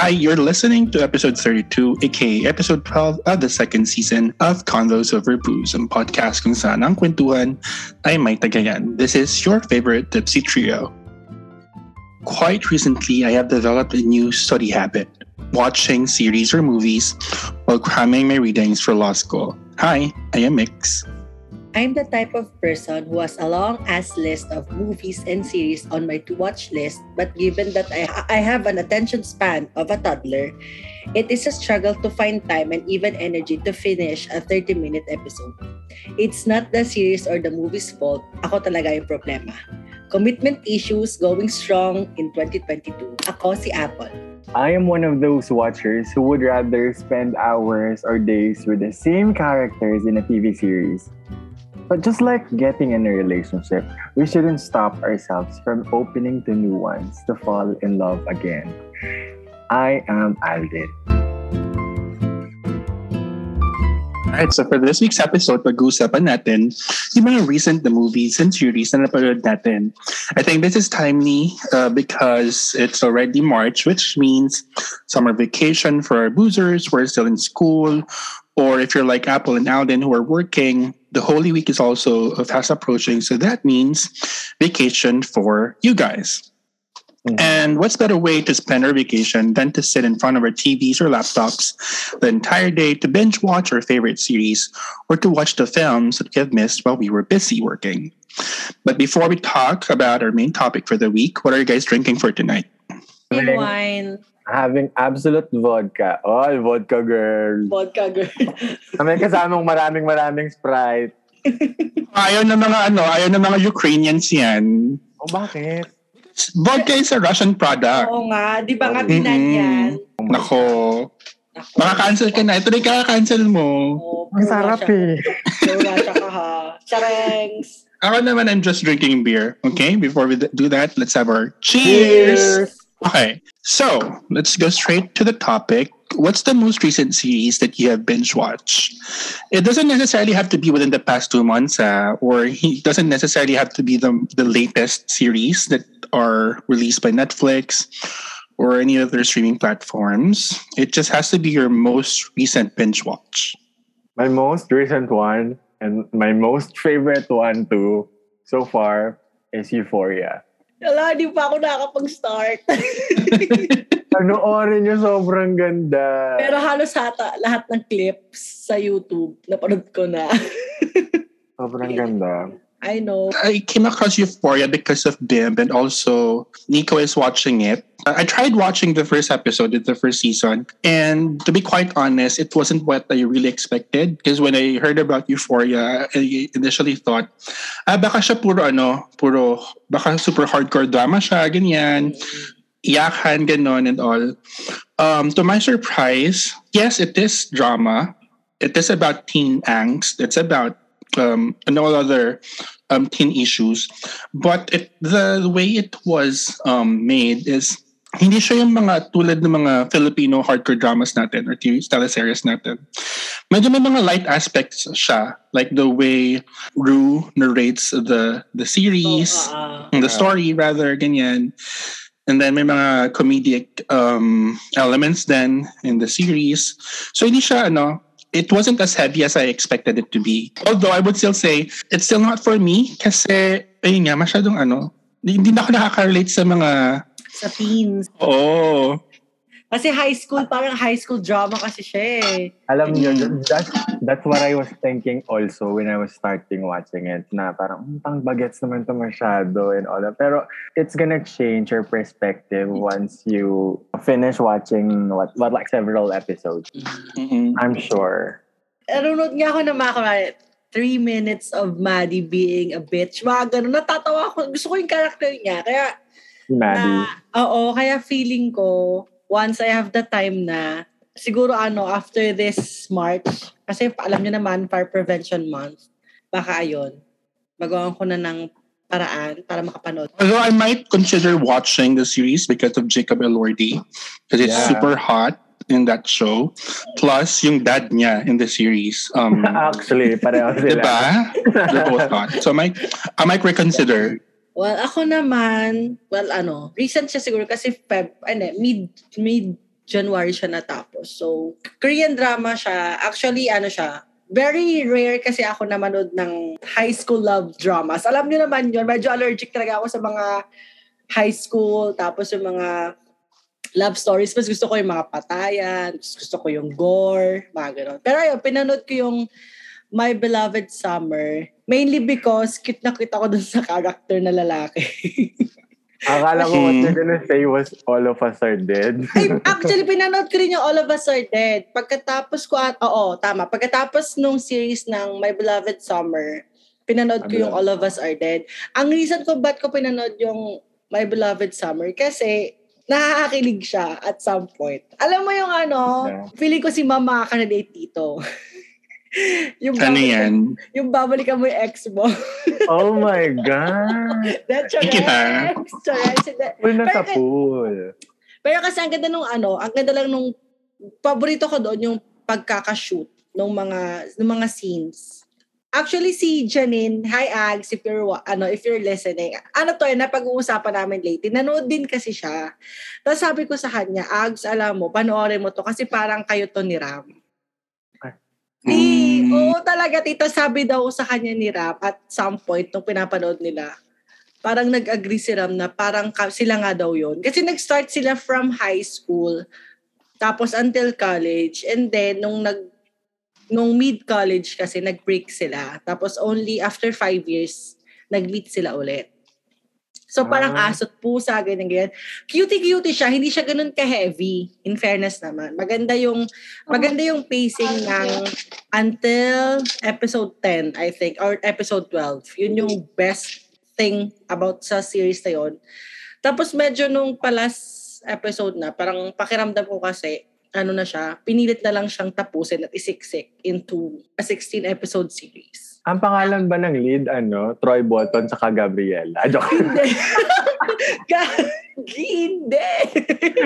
Hi, you're listening to episode 32, aka episode 12 of the second season of Convos Over Booze, ang podcast kung saan ang kwentuhan ay may tagayan. This is your favorite Tipsy Trio. Quite recently, I have developed a new study habit, watching series or movies while cramming my readings for law school. Hi, I am Mix. I'm the type of person who has a long ass list of movies and series on my to watch list, but given that I, I have an attention span of a toddler, it is a struggle to find time and even energy to finish a 30 minute episode. It's not the series or the movie's fault, ako talaga yung problema. Commitment issues going strong in 2022. Ako si Apple. I am one of those watchers who would rather spend hours or days with the same characters in a TV series. But just like getting in a relationship, we shouldn't stop ourselves from opening to new ones to fall in love again. I am Alvin. Alright, so for this week's episode, pag-uusapan natin yung mga recent the movies and series na napanood natin. I think this is timely uh, because it's already March, which means summer vacation for our boozers who are still in school, or if you're like Apple and Alden who are working, the Holy Week is also fast approaching. So that means vacation for you guys. Mm-hmm. And what's better way to spend our vacation than to sit in front of our TVs or laptops the entire day to binge watch our favorite series or to watch the films that we have missed while we were busy working? But before we talk about our main topic for the week, what are you guys drinking for tonight? Wine. Having absolute vodka. Oh, vodka girl. Vodka girl. Kami kasamang maraming maraming Sprite. ayaw na mga ano, ayaw na mga Ukrainians yan. Oh, bakit? Vodka is a Russian product. Oo nga. Di ba nga binan yan? Nako. Ako. Maka-cancel ka na. Ito rin kaka-cancel mo. Oh, Ang sarap eh. Wala siya ka ha. Charengs. Ako naman, I'm just drinking beer. Okay? Before we do that, let's have our cheers. Okay. So, let's go straight to the topic. What's the most recent series that you have binge watched? It doesn't necessarily have to be within the past two months, uh, or it doesn't necessarily have to be the, the latest series that are released by Netflix or any other streaming platforms. It just has to be your most recent binge watch. My most recent one and my most favorite one too so far is Euphoria. Wala, di pa ako nakakapag-start. Panoorin niyo, sobrang ganda. Pero halos hata, lahat ng clips sa YouTube, napanood ko na. Sobrang ganda. I know. I came across Euphoria because of Bim and also Nico is watching it. I tried watching the first episode of the first season and to be quite honest, it wasn't what I really expected because when I heard about Euphoria, I initially thought, ah, baka siya puro ano, puro, baka super hardcore drama siya, ganyan, iyakan, ganon and all. Um, to my surprise, yes, it is drama. It is about teen angst. It's about um, and all other um, teen issues. But it, the, the way it was um, made is hindi siya yung mga tulad ng mga Filipino hardcore dramas natin or TV teleseries natin. Medyo may mga light aspects siya. Like the way Rue narrates the the series, Oh, uh, the story rather, ganyan. And then may mga comedic um, elements then in the series. So hindi siya ano, it wasn't as heavy as I expected it to be. Although I would still say it's still not for me kasi ayun nga masyadong ano, hindi na ako nakaka-relate sa mga sa teens. oh, Kasi high school, parang high school drama kasi siya eh. Alam niyo, that's, that's what I was thinking also when I was starting watching it. Na parang, "Hmm, pang bagets naman to masyado and all that. Pero it's gonna change your perspective once you finish watching what, what like several episodes. mhm. I'm sure. Nanonood nga ako ng mga kunwari, three minutes of Maddie being a bitch. Mga ganun. Natatawa ako. Gusto ko yung character niya. Kaya, Maddie. na, oo, kaya feeling ko, once I have the time na, siguro ano, after this March, kasi alam niyo naman, Fire Prevention Month, baka ayun, magawa ko na ng paraan para makapanood. Although I might consider watching the series because of Jacob Elordi because it's Yeah. super hot in that show. Plus yung dad niya in the series. Um, Actually, pareho sila. diba? They're both hot. So I might, I might reconsider. Well, ako naman, well, ano, recent siya siguro kasi Feb, ano, mid, mid January siya natapos. So, Korean drama siya. Actually, ano siya, very rare kasi ako na manood ng high school love dramas. Alam niyo naman yun, medyo allergic talaga ako sa mga high school, tapos yung mga love stories. Mas gusto ko yung mga patayan, gusto ko yung gore, mga ganun. Pero ayun, pinanood ko yung My Beloved Summer. Mainly because cute na cute ako dun sa character na lalaki. Akala ko what Mm. you're gonna say was all of us are dead. Ay, actually, pinanood ko rin yung All of Us Are Dead. Pagkatapos ko at, oo, tama. Pagkatapos nung series ng My Beloved Summer, pinanood ko yung All of Us Are Dead. Ang reason ko ba't ko pinanood yung My Beloved Summer, kasi nakakakilig siya at some point. Alam mo yung ano, Yeah. feeling ko si mama makaka-relate dito. yung Ano yan? Yung babalikan mo yung ex mo. oh my God! That's Thank you, ha? ex. Pool na sa Pero- pool. Pero kasi ang ganda nung ano, ang ganda lang nung paborito ko doon yung pagkakashoot ng mga ng mga scenes. Actually si Janine, hi Ags, if you're wa- ano, if you're listening. Ano to, eh, napag-uusapan namin lately. Nanood din kasi siya. Tapos sabi ko sa kanya, Ags, alam mo, panoorin mo to kasi parang kayo to ni Ram. Eh, Mm. Oo talaga, tita, sabi daw sa kanya ni Ram at some point nung pinapanood nila, parang nag-agree si Ram na parang sila nga daw yon Kasi nag-start sila from high school, tapos until college, and then nung nag nung mid-college kasi nag-break sila. Tapos only after five years, nag-meet sila ulit. So parang Ah. asot pusa, ganyan, ganyan. Cutie-cutie siya, hindi siya ganun ka-heavy, in fairness naman. Maganda yung, maganda yung pacing ng until episode 10, I think, or episode 12. Yun yung best thing about sa series na yun. Tapos medyo nung palas episode na, parang pakiramdam ko kasi, ano na siya, pinilit na lang siyang tapusin at isiksik into a 16 episode series. Ang pangalan ba ng lead, ano, Troy Bolton saka Gabriela? Ah, joke. Hindi. Gagi, hindi.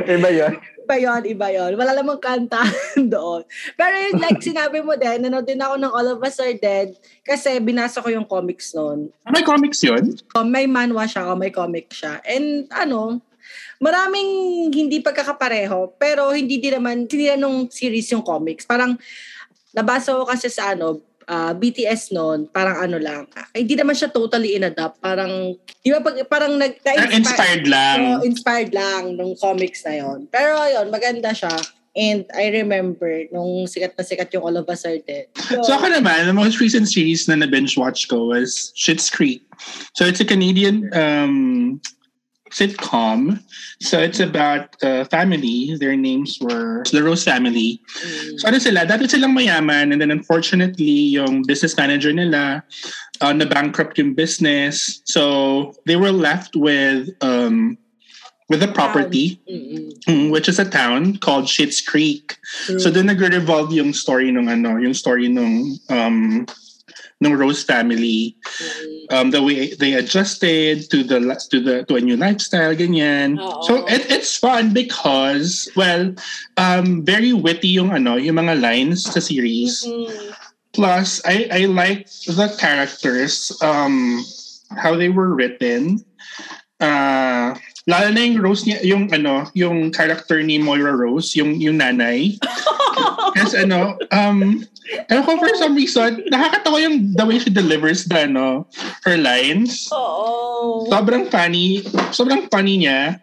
Iba yun. iba yun, iba yun. Wala namang kanta doon. Pero yun, like sinabi mo din, nanood din ako ng All of Us Are Dead kasi binasa ko yung comics noon. May comics yun? Oh, may manwa siya o may comic siya. And ano, maraming hindi pagkakapareho, pero hindi din naman, hindi na nung series yung comics. Parang, nabasa ko kasi sa ano, ah, BTS noon, parang ano lang, ah, hindi naman siya totally inadapt. Parang, di ba, pag, parang nag, Inspired lang. Oo, inspired lang nung comics na yon. Pero ayun, maganda siya. And I remember nung sikat na sikat yung All of Us Are Dead. So, So ako naman, the most recent series na na-binge watch ko was Schitt's Creek. So it's a Canadian um, sitcom. So it's about a family. Their names were the Rose family. mm, So ano sila, dati silang mayaman and then unfortunately yung business manager nila uh, na-bankrupt yung business. So they were left with um, with a property mm, mm, which is a town called Shit's Creek. So doon nagre-revolve yung story nung ano, yung story nung um Rose family, um the way they adjusted to the to the to a new lifestyle ganyan. Oo. So it, it's fun because well, um very witty yung ano, yung mga lines sa series. mm, Plus I I like the characters um how they were written. Uh lalo na yung Rose niya, yung ano, yung character ni Moira Rose, yung yung nanay. Kasi ano, um, ewan ko for some reason, nakakatawa yung the way she delivers the, ano, her lines. Oo. Sobrang funny, sobrang funny niya.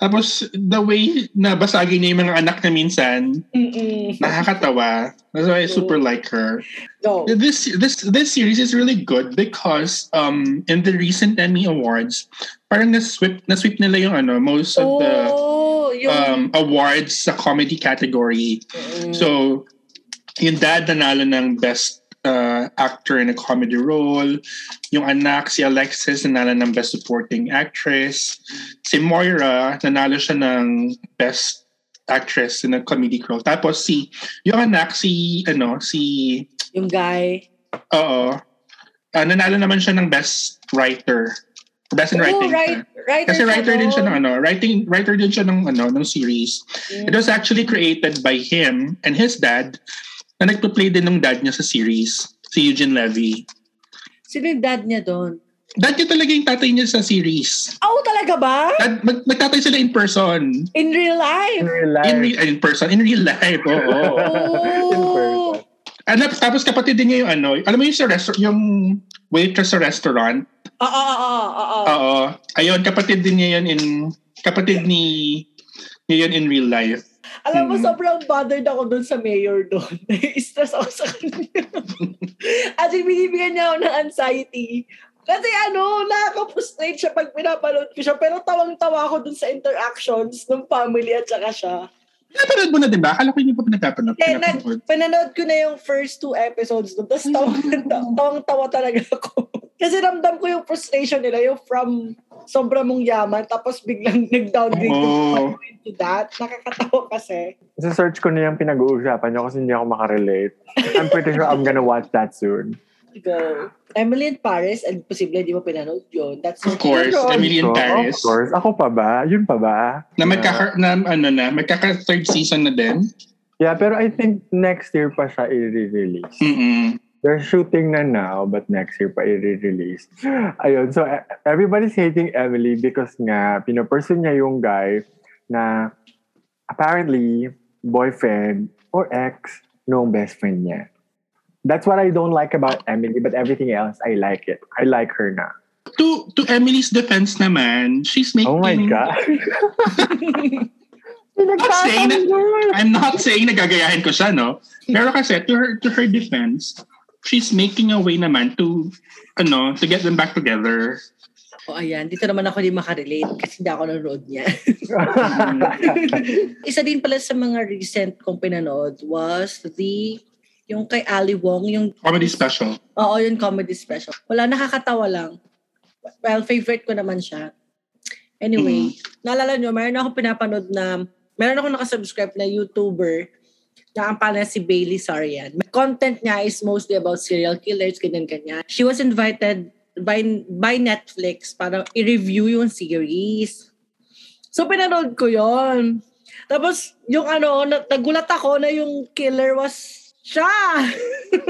Tapos, the way na basagin niya yung mga anak niya minsan, Mm-mm. nakakatawa. That's why I super like her. Go. This this this series is really good because um in the recent Emmy Awards, parang na-sweep, na-sweep nila yung ano, most of the Oh, yung... um, awards sa comedy category. Mm. So, yung dad nanalo ng best uh, actor in a comedy role. Yung anak, si Alexis, nanalo ng best supporting actress. Si Moira, nanalo siya ng best actress in a comedy role. Tapos si, yung anak, si, ano, si, yung guy. oo, uh, nanalo naman siya ng best writer. Best in Oh, writing. right, writer Kasi writer din siya ng ano, writing writer din siya ng ano, ng series. Mm. It was actually created by him and his dad na nagpa-play din ng dad niya sa series, si Eugene Levy. Sino yung dad niya doon? Dati talaga yung tatay niya sa series. Oh, talaga ba? Dad, mag, magtatay sila in person. In real In life? real life. In, re- in person. In real life, oo. In Oh. person. ano, tapos kapatid din niya yung ano, alam mo yung sa restaurant, yung waitress sa restaurant. Oo, oo, oo, oo. Oo. Ayun, kapatid din niya yun in, kapatid ni, niya yun in real life. Alam mo, Mm. sobrang bothered ako dun sa mayor doon. Stress ako sa kanya. At binibigyan niya ako ng anxiety. Kasi ano, nakaka-frustrate siya pag pinapanood ko siya. Pero tawang-tawa ako dun sa interactions ng family at saka siya. Napanood mo na, di ba? Akala ko hindi pa pinapanood. Eh, nag, pinapanood. pinanood ko na yung first two episodes doon. Tapos tawang, tawang-tawa talaga ako. Kasi ramdam ko yung frustration nila, yung from sobra mong yaman, tapos biglang nag-downgrade Oo. ko into that. Nakakatawa kasi. Sa search ko na yung pinag-uusapan nyo kasi hindi ako makarelate. I'm pretty sure I'm gonna watch that soon. Go. Emily in Paris, and posible hindi mo pinanood yun. That's Of course, Pero Emily in Paris. Of course. Ako pa ba? Yun pa ba? Na magkaka, na, ano na, magkaka third season na din. Yeah, pero I think next year pa siya i-release. Mm-mm. They're shooting na now, but next year pa i-release. Ayun, so e- everybody's hating Emily because nga, pinaperson niya yung guy na apparently boyfriend or ex nung best friend niya. That's what I don't like about Emily, but everything else, I like it. I like her na. To to Emily's defense naman, she's making Oh my God. not saying na, I'm not saying na gagayahin ko siya, no? Pero kasi, to her, to her defense, she's making a way naman to, ano, to get them back together. O ayan, dito naman ako di makarelate kasi hindi ako nanonood niya. Isa din pala sa mga recent kong pinanood was the, yung kay Ali Wong, yung, Comedy special. oo, yung comedy special. Wala, nakakatawa lang. Well, favorite ko naman siya. Anyway, naalala nyo, mayroon akong pinapanood na, mayroon akong nakasubscribe na YouTuber na ang pangalan si Bailey Sarian. Content niya is mostly about serial killers, ganyan-ganyan. She was invited by by Netflix para i-review yung series. So, pinanood ko yon. Tapos, yung ano, na- nagulat ako na yung killer was siya.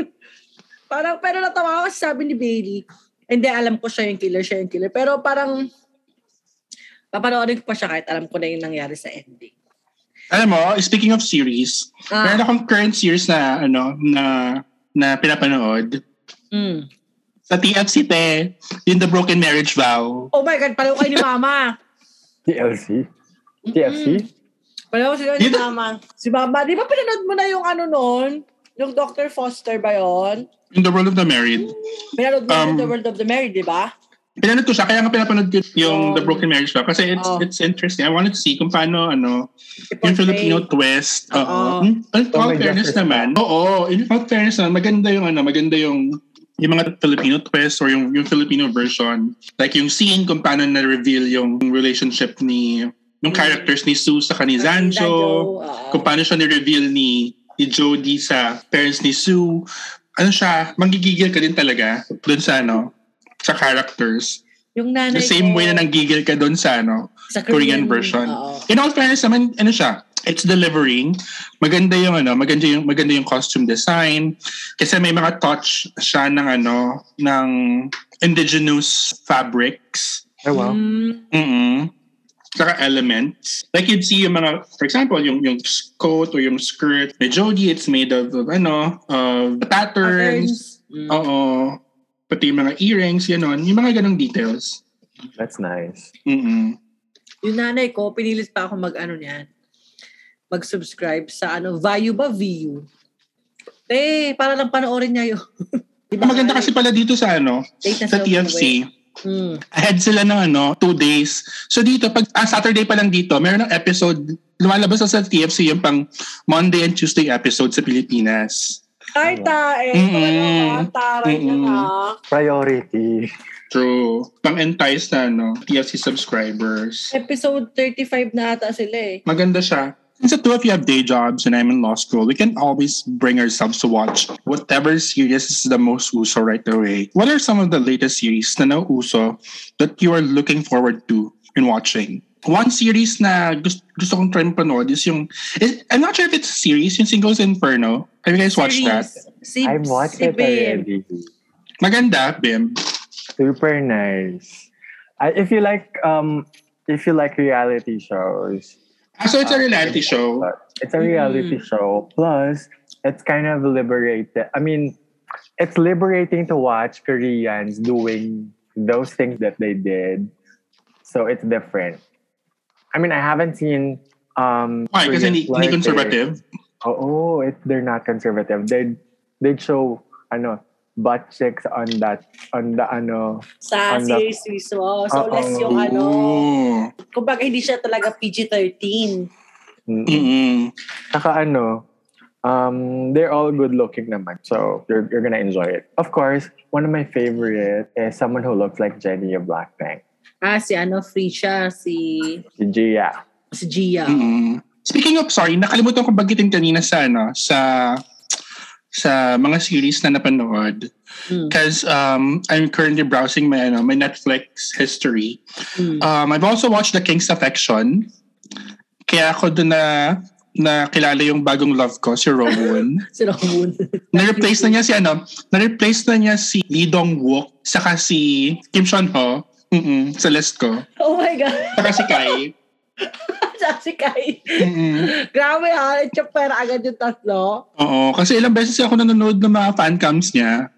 parang, pero natawa ako sa sabi ni Bailey. Hindi, alam ko siya yung killer, siya yung killer. Pero parang, papanoorin ko pa siya kahit alam ko na yung nangyari sa ending. Alam mo, speaking of series, Ah, meron akong current series na, ano, na, na pinapanood. mm. Sa TFC, te, yung The Broken Marriage Vow. Oh my God, pareho kayo ni Mama. TLC? TFC? Pareho sila ni Mama. Si Mama, di ba pinanood mo na yung ano noon? Yung Dr. Foster ba yon? In the World of the Married. Pinanood mo Um, yung The World of the Married, di ba? Pinanood ko siya, kaya nga pinapanood ko yung Oh. The Broken Marriage Vow. Kasi it's Oh. it's interesting. I wanted to see kung paano, ano, yung I-portray. Filipino twist. Oo. Hmm, In all fairness naman. Oo. In all fairness naman, maganda yung, ano, maganda yung yung mga Filipino twist or yung, yung Filipino version. Like yung scene kung paano na-reveal yung relationship ni yung Mm. characters ni Sue sa ni Zanjo. Kung paano siya ni-reveal ni, ni Jody sa parents ni Sue. Ano siya, manggigigil ka din talaga doon sa ano, sa characters. Yung nanay The same ko, way na nanggigil ka doon sa ano, sa Korean version. Oo. In all fairness naman, ano siya, it's delivering. Maganda yung ano, maganda yung maganda yung costume design kasi may mga touch siya ng ano, ng indigenous fabrics. Oh, wow. Mm, Mm. Saka elements. Like you'd see yung mga, for example, yung yung coat or yung skirt ni Jodie, it's made of, of ano, of patterns. patterns. Mm. Oo. Pati yung mga earrings, yun Yung mga ganong details. That's nice. Mm-mm. Yung nanay ko, pinilit pa ako mag-ano niyan, mag-subscribe sa ano, Vayu ba? VU? Eh, para lang panoorin niya yun. Di ba, Maganda kasi pala dito sa ano, sa TFC. Mm. ahead sila ng ano, two days. So dito, pag ah, Saturday pa lang dito, meron ng episode, lumalabas na sa TFC yung pang Monday and Tuesday episode sa Pilipinas. Ay, tae. Mm-mm. Talaga, taray Mm-mm. na. Priority. True. Pang-entice na ano, TFC subscribers. Episode 35 na ata sila eh. Maganda siya. Since the two of you have day jobs and I'm in law school, we can always bring ourselves to watch whatever series is the most uso right away. What are some of the latest series na nauso that you are looking forward to in watching? One series na gusto, gusto kong try panood is yung, is, I'm not sure if it's a series, yung Singles Inferno. Have you guys watched that? Si, I've watched si it Bim. already. Maganda, Bim. Super nice. I, if you like um if you like reality shows, Ah, so it's a reality show. it's a reality show. Plus, it's kind of liberated. I mean, it's liberating to watch Koreans doing those things that they did. So it's different. I mean, I haven't seen um Why? Kasi hindi, Koreans hindi conservative. it. Oh, oh it, they're not conservative. They they show ano butt chicks on that on the ano Sa Ang lap- series mismo. So, Oo. less yung ano, Ooh. kumbaga hindi siya talaga PG-13. mm, Mm-mm. Saka ano, um, they're all good looking naman. So you're, you're gonna enjoy it. Of course, one of my favorite is someone who looks like Jenny of Blackpink. Ah, si ano, free siya, si, Si Gia. si Gia. Mm-mm. Speaking of, sorry, nakalimutan ko bagitin kanina sa, ano, sa, sa mga series na napanood. Mm. Because um, I'm currently browsing my, ano, my Netflix history. Mm. Um, I've also watched The King's Affection. Kaya ako doon na nakilala yung bagong love ko, si Rowan. Si Ramon. na-replace na niya si ano, na-replace na niya si Lee Dong-wook, saka si Kim Seon-ho, mm sa list ko. oh my God. Saka si Kai. Siya si Kai. Mm-mm. Grabe ha, pera agad yung tatlo. Oo, kasi ilang beses ako nanonood ng mga fan cams niya.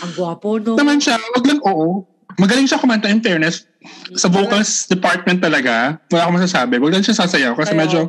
Ang gwapo, no? Naman siya, wag lang oo. Magaling siya kumanta in fairness. Sa vocals department talaga, wala akong masasabi. Wag lang siya sasayaw kasi Ayaw. medyo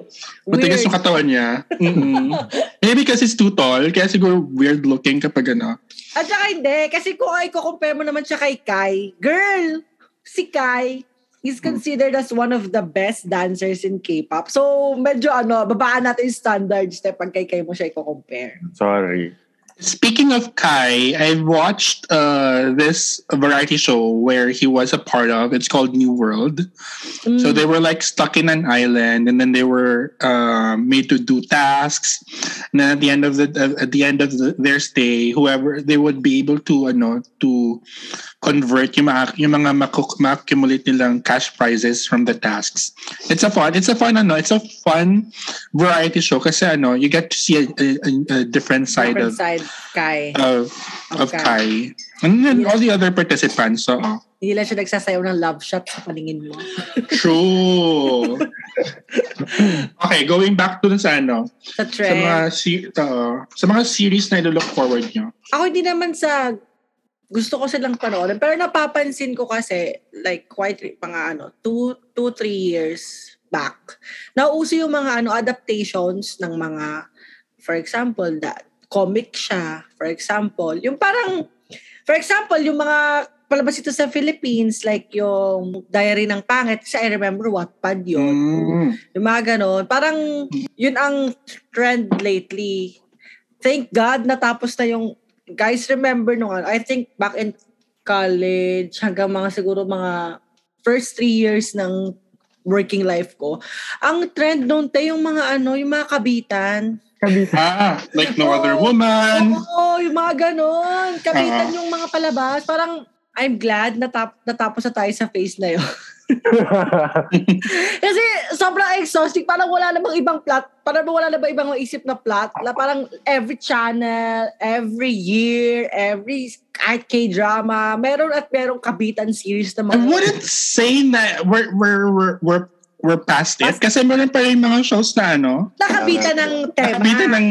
matigas Weird. yung katawan niya. Mm-mm. Maybe kasi he's too tall, kaya siguro weird looking kapag ano. At saka hindi, kasi kung ay compare mo naman siya kay Kai, girl, si Kai, he's considered as one of the best dancers in K-pop. So, medyo ano, babaan natin yung standards na pag kay Kai mo siya i-compare. Sorry. Speaking of Kai, I've watched uh, this variety show where he was a part of. It's called New World. So they were like stuck in an island, and then they were uh, made to do tasks. And then at the end of the at the end of the, their stay, whoever they would be able to ano to convert yung mga yung mga ma-accumulate nilang cash prizes from the tasks. It's a fun. It's a fun ano. It's a fun variety show kasi ano you get to see a, a, a different side Different of side, Kai. of of Okay. Kai. And then all the other participants. So, Hindi lang siya nagsasayaw ng love shot sa paningin mo. true. okay, going back to sa ano, Sa sa trend. mga se- uh, sa mga series na ilo-look forward nyo. Ako hindi naman sa gusto ko silang panoorin. Pero napapansin ko kasi, like, quite, mga ano, two, two, three years back, nauso yung mga ano, adaptations ng mga, for example, that comic siya, for example, yung parang, for example, yung mga palabas ito sa Philippines, like yung Diary ng Pangit, kasi I remember Wattpad yun. Mm. Yung mga ganon. Parang yun ang trend lately. Thank God natapos na yung guys remember nung ano, I think back in college hanggang mga siguro mga first three years ng working life ko. Ang trend noon te yung mga ano, yung mga kabitan. Ah, like No Oo. Other Woman. Oo, yung mga ganon. Kabitan Oo. yung mga palabas. Parang I'm glad natap natapos na tayo sa phase na yun. Kasi sobrang exhausting. Parang wala namang ibang plot. Parang wala namang ibang maisip na plot. Na parang every channel, every year, every kahit K-drama, meron at merong kabitan series na I mga... wouldn't say na we're, we're, we're, we're, we're past it. Kasi meron pa rin mga shows na ano, Nakabitan ng tema. nakabitan ng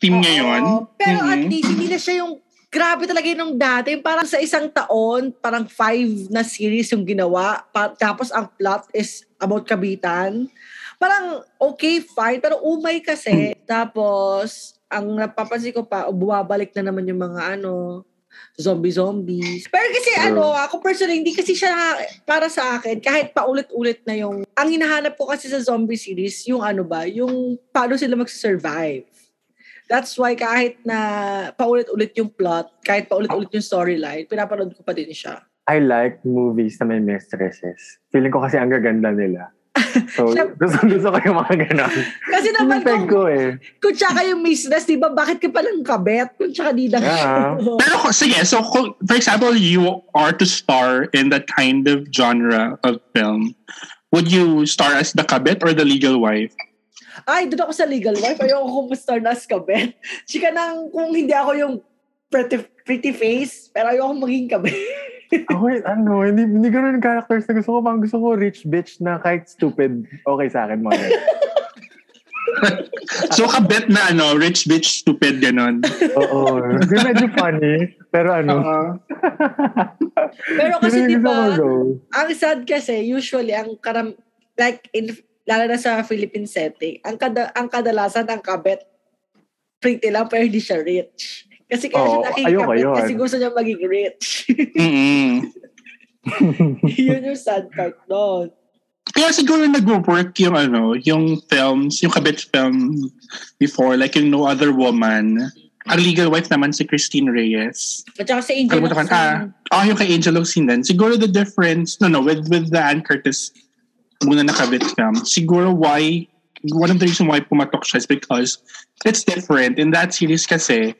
team Oo. ngayon. Pero at Mhm. least, hindi na siya yung grabe talaga yung dati. Yung Parang sa isang taon, parang five na series yung ginawa. Pa- tapos ang plot is about kabitan. Parang okay, fine. Pero umay kasi. Tapos, ang napapansin ko pa, bumabalik na naman yung mga ano, zombie-zombies. Pero kasi True. ano, ako personally, hindi kasi siya para sa akin, kahit paulit-ulit na yung, ang hinahanap ko kasi sa zombie series, yung ano ba, yung paano sila mag-survive. That's why kahit na paulit-ulit yung plot, kahit paulit-ulit yung storyline, pinapanood ko pa din siya. I like movies na may mistresses. Feeling ko kasi ang gaganda nila. So, gusto, gusto ko yung mga ganon. Kasi naman kung, ko eh. kung tsaka yung mistress, di ba, bakit ka palang kabet? Kung tsaka di na. Yeah. Pero sige, so kung- for example, you are to star in that kind of genre of film, would you star as the kabit or the legal wife? Ay, doon ako sa legal wife. Ayoko kumustar na kabet. Chika nang kung hindi ako yung pretty, pretty face, pero ayoko maging kabet. Ako, ano, hindi, hindi ganun yung characters na gusto ko. Pang gusto ko rich bitch na kahit stupid, okay sa akin mga ganun. So, kabet na ano, rich bitch, stupid, ganon. Oo. Hindi medyo funny. Pero ano. Pero kasi di ba, ang sad kasi, usually, ang karam, like, in, lalo na sa Philippine setting, ang, kada, ang kadalasan, ang kabet, pretty lang, pero hindi siya rich. Kasi kaya Oo, siya naging ayoko kabet yun. kasi gusto niya maging rich. Mm-mm. Yun yung sad part doon. Kaya siguro nag-work yung ano, yung films, yung kabit film before, like yung No Other Woman. Ang legal wife naman si Christine Reyes. At saka si Angel Locsin. ah, ah, yung kay Angel Locsin din. Siguro the difference, no, no, with, with the Ann Curtis muna nakabit film, siguro why, one of the reason why pumatok siya is because it's different. In that series kasi,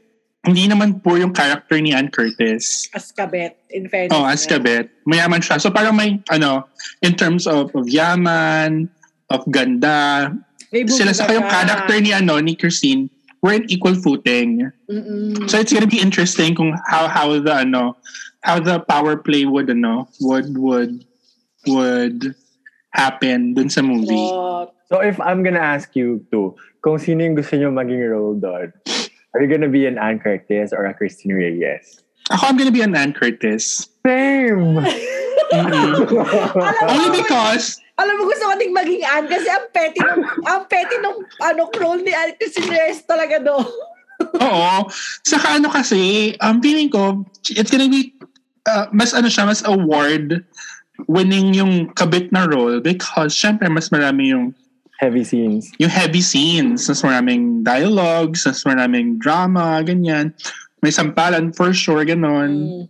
hindi naman po yung character ni Ann Curtis. as kabet, in fairness. Oh, as kabit. Mayaman siya. So parang may, ano, in terms of, of yaman, of ganda, sila sa kayong siya. character ni, ano, ni Christine, we're in equal footing. Mm-mm. So it's gonna be interesting kung how how the ano how the power play would ano would would would happen dun sa movie. So if I'm gonna ask you to, kung sino yung gusto nyo maging role doon, are you gonna be an Ann Curtis or a Christine Reyes? Ako I'm gonna be an Ann Curtis. Same! Only because alam mo, gusto ko ding maging Ann kasi ang petty nung, ang petty nung ano, role ni Ann kasi Reyes talaga do. oo, saka ano kasi um feeling ko it's gonna be uh, mas ano siya mas award winning yung kabit na role because syempre mas marami yung Heavy scenes. yung heavy scenes, mas maraming dialogues, mas maraming drama, ganyan. May sampalan for sure, ganon. Mm.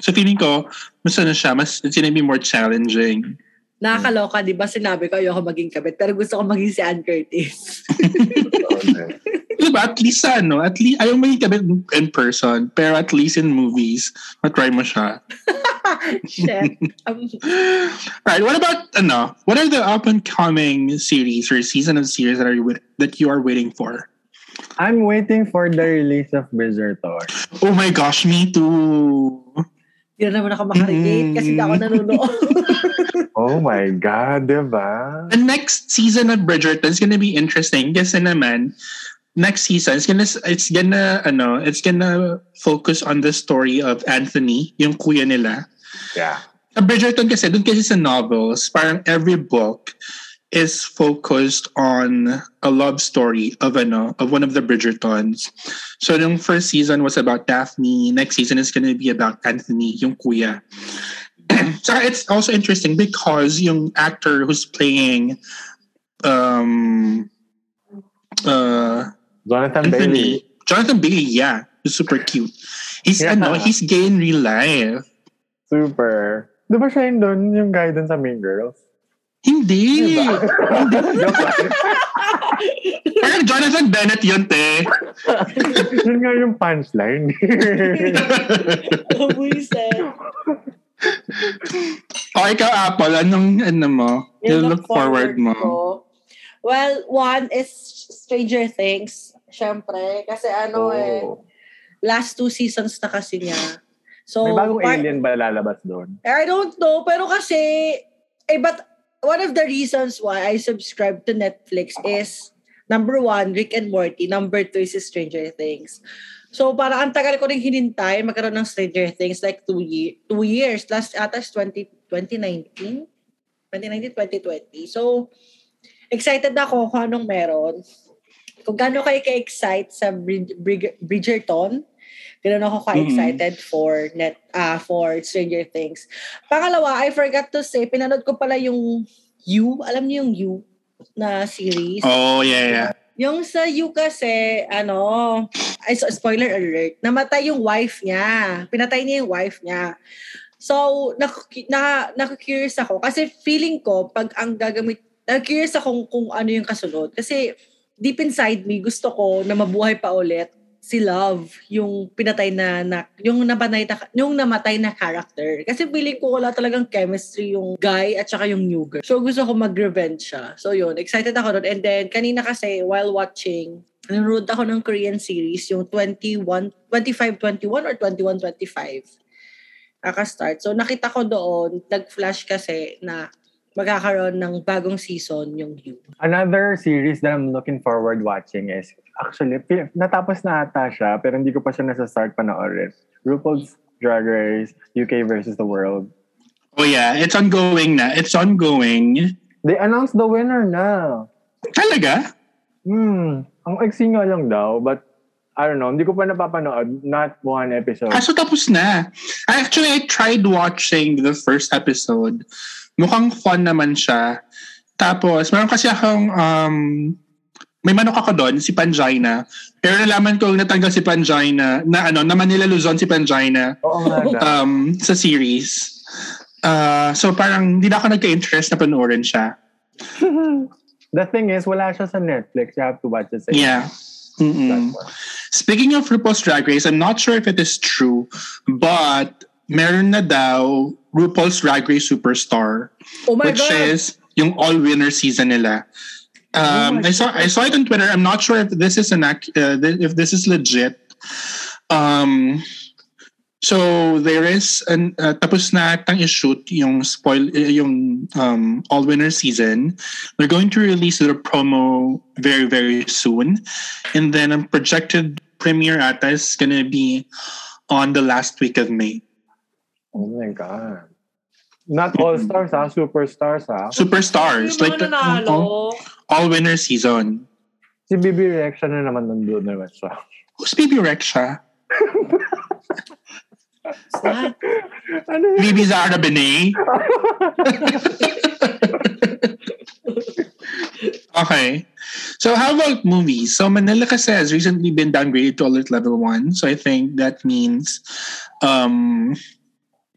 So feeling ko, mas ano siya, mas it's gonna be more challenging. Nakakaloka, di ba? Sinabi ko ayoko maging kabit, pero gusto ko maging si Ann Curtis. Diba? At least sa ano, at least, ayaw mo yung in person, pero at least in movies, matry mo siya. Shit. Um, Right, what about, ano, what are the up-and-coming series or season of series that are you, that you are waiting for? I'm waiting for the release of Bridgerton. Oh my gosh, me too. Hindi na naman ako makarelate kasi hindi ako nanonood. Oh my God, diba? The next season of Bridgerton is gonna be interesting kasi naman, next season, it's gonna, it's gonna, ano, it's gonna focus on the story of Anthony, yung kuya nila. Yeah. Sa Bridgerton kasi, dun kasi sa novels, parang every book is focused on a love story of ano of one of the Bridgertons. So the first season was about Daphne, next season is gonna be about Anthony, yung kuya. so it's also interesting because yung actor who's playing um uh Jonathan Bailey. Jonathan Bailey, yeah, he's super cute. He's Yeah. ano, he's gay in real life. Super. Di ba siya yun doon, yung guy doon sa Mean Girls? Hindi. Diba? Parang Jonathan Bennett yun, te. yun nga yung punchline. Buisit. o ikaw, Apple, anong ano mo? You look forward mo. ko. Well, one is Stranger Things. Siyempre. Kasi ano eh, Oh. last two seasons na kasi niya. So, May bagong part- alien ba lalabas doon? I don't know, pero kasi, eh, but one of the reasons why I subscribe to Netflix is, number one, Rick and Morty. Number two is Stranger Things. So, parang ang tagal ko rin hinintay magkaroon ng Stranger Things, like two, ye- two years. Last ata is 20, 2019? 2019, 2020. So, excited ako kung anong meron. Kung gaano kayo ka-excite sa Brid- Brig- Bridgerton, Ganun ako ka-excited for net ah for Stranger Things. Pangalawa, I forgot to say, pinanood ko pala yung You. Alam niyo yung You na series? Oh, yeah, yeah. Yung sa You kasi, ano, ay, so, spoiler alert, namatay yung wife niya. Pinatay niya yung wife niya. So, naku- na, naku-curious ako. Kasi feeling ko, pag ang gagamit, naku-curious ako kung, kung ano yung kasunod. Kasi deep inside me, gusto ko na mabuhay pa ulit si Love, yung pinatay na, na yung namatay na, yung namatay na character. Kasi feeling ko wala talagang chemistry yung guy at saka yung new girl. So gusto ko mag-revenge siya. So yun, excited ako doon. And then kanina kasi while watching, nanonood ako ng Korean series, yung 21, 25-21 or 21-25. kaka-start. So nakita ko doon, nag-flash kasi na magkakaroon ng bagong season yung You. Another series that I'm looking forward watching is, actually, natapos na ata siya, pero hindi ko pa siya nasa-start panoorin. RuPaul's Drag Race, UK versus the World. Oh yeah, it's ongoing na. It's ongoing. They announced the winner na. Talaga? Hmm, ang eksi nga lang daw, but I don't know, hindi ko pa napapanood, not one episode. Ah, so tapos na. Actually, I tried watching the first episode. Mukhang fun naman siya. Tapos, meron kasi akong, um, may manok ako doon, si Pangina. Pero nalaman ko natanggal si Pangina, na ano, na Manila Luzon si Pangina Oo nga um, sa series. Uh, so parang hindi na ako nagka-interest na panoorin siya. the thing is, wala siya sa Netflix. You have to watch it sa Yeah. Mm-mm. Speaking of RuPaul's Drag Race, I'm not sure if it is true, but meron na daw RuPaul's Drag Race Superstar, Oh my which God! is yung all-winner season nila. Um, Oh I saw I saw it on Twitter. I'm not sure if this is an ac- uh, th- if this is legit. Um, so there is an uh, tapos na tang i-shoot yung spoil uh, yung um, all-winner season. They're going to release their promo very very soon, and then a projected premiere ata is gonna be on the last week of May. Oh my God. Not all mm-hmm. stars ha, superstars ha. Superstars Yung like mga the nanalo. Mm-hmm. all-winner season. Si Bibi Reaction na naman nandun naman siya. Who's Baby Rexha? What? ano yun? Baby Zara Benet? okay. So how about movies? So Manila kasi has recently been downgraded to alert level one. So I think that means um,